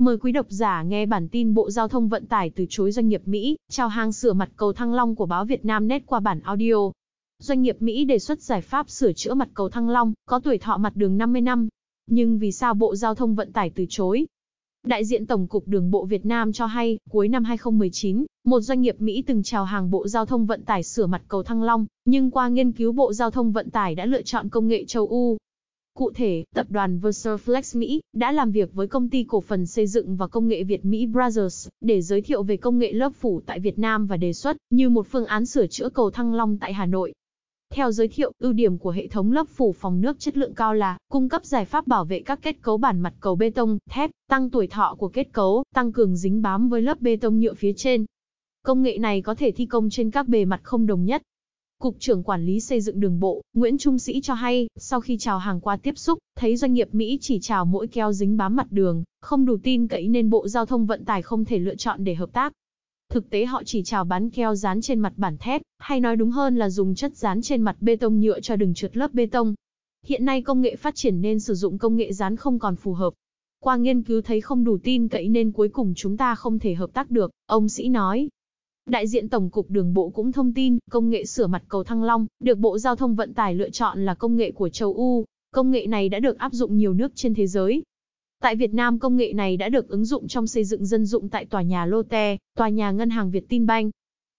Mời quý độc giả nghe bản tin Bộ Giao thông Vận tải từ chối doanh nghiệp Mỹ, chào hàng sửa mặt cầu Thăng Long của báo Việt Nam Net qua bản audio. Doanh nghiệp Mỹ đề xuất giải pháp sửa chữa mặt cầu Thăng Long, có tuổi thọ mặt đường 50 năm. Nhưng vì sao Bộ Giao thông Vận tải từ chối? Đại diện Tổng cục Đường bộ Việt Nam cho hay, cuối năm 2019, một doanh nghiệp Mỹ từng chào hàng Bộ Giao thông Vận tải sửa mặt cầu Thăng Long, nhưng qua nghiên cứu Bộ Giao thông Vận tải đã lựa chọn công nghệ châu Âu, Cụ thể, tập đoàn Versaflex Mỹ đã làm việc với công ty cổ phần xây dựng và công nghệ Việt Mỹ Brothers để giới thiệu về công nghệ lớp phủ tại Việt Nam và đề xuất như một phương án sửa chữa cầu Thăng Long tại Hà Nội. Theo giới thiệu, ưu điểm của hệ thống lớp phủ phòng nước chất lượng cao là cung cấp giải pháp bảo vệ các kết cấu bản mặt cầu bê tông, thép, tăng tuổi thọ của kết cấu, tăng cường dính bám với lớp bê tông nhựa phía trên. Công nghệ này có thể thi công trên các bề mặt không đồng nhất, Cục trưởng Quản lý xây dựng đường bộ, Nguyễn Trung Sĩ cho hay, sau khi chào hàng qua tiếp xúc, thấy doanh nghiệp Mỹ chỉ chào mỗi keo dính bám mặt đường, không đủ tin cậy nên Bộ Giao thông Vận tải không thể lựa chọn để hợp tác. Thực tế họ chỉ chào bán keo dán trên mặt bản thép, hay nói đúng hơn là dùng chất dán trên mặt bê tông nhựa cho đường trượt lớp bê tông. Hiện nay công nghệ phát triển nên sử dụng công nghệ dán không còn phù hợp. Qua nghiên cứu thấy không đủ tin cậy nên cuối cùng chúng ta không thể hợp tác được, ông Sĩ nói. Đại diện Tổng cục Đường bộ cũng thông tin, công nghệ sửa mặt cầu Thăng Long, được Bộ Giao thông Vận tải lựa chọn là công nghệ của châu Âu. Công nghệ này đã được áp dụng nhiều nước trên thế giới. Tại Việt Nam công nghệ này đã được ứng dụng trong xây dựng dân dụng tại tòa nhà Lotte, tòa nhà ngân hàng VietinBank.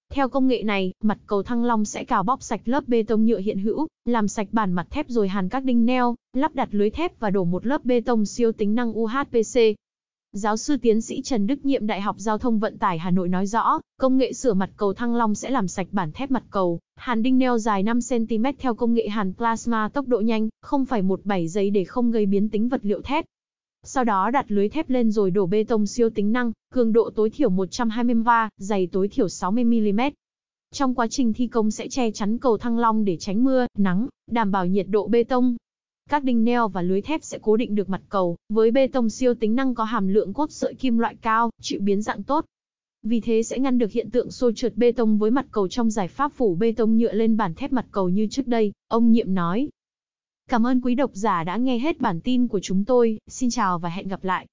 Theo công nghệ này, mặt cầu Thăng Long sẽ cào bóc sạch lớp bê tông nhựa hiện hữu, làm sạch bản mặt thép rồi hàn các đinh neo, lắp đặt lưới thép và đổ một lớp bê tông siêu tính năng UHPC, Giáo sư tiến sĩ Trần Đức Nhiệm Đại học Giao thông Vận tải Hà Nội nói rõ, công nghệ sửa mặt cầu Thăng Long sẽ làm sạch bản thép mặt cầu, hàn đinh neo dài 5cm theo công nghệ hàn plasma tốc độ nhanh, không phải một bảy giây để không gây biến tính vật liệu thép. Sau đó đặt lưới thép lên rồi đổ bê tông siêu tính năng, cường độ tối thiểu 120 va, dày tối thiểu 60mm. Trong quá trình thi công sẽ che chắn cầu Thăng Long để tránh mưa, nắng, đảm bảo nhiệt độ bê tông, các đinh neo và lưới thép sẽ cố định được mặt cầu, với bê tông siêu tính năng có hàm lượng cốt sợi kim loại cao, chịu biến dạng tốt. Vì thế sẽ ngăn được hiện tượng xô trượt bê tông với mặt cầu trong giải pháp phủ bê tông nhựa lên bản thép mặt cầu như trước đây, ông Nhiệm nói. Cảm ơn quý độc giả đã nghe hết bản tin của chúng tôi, xin chào và hẹn gặp lại.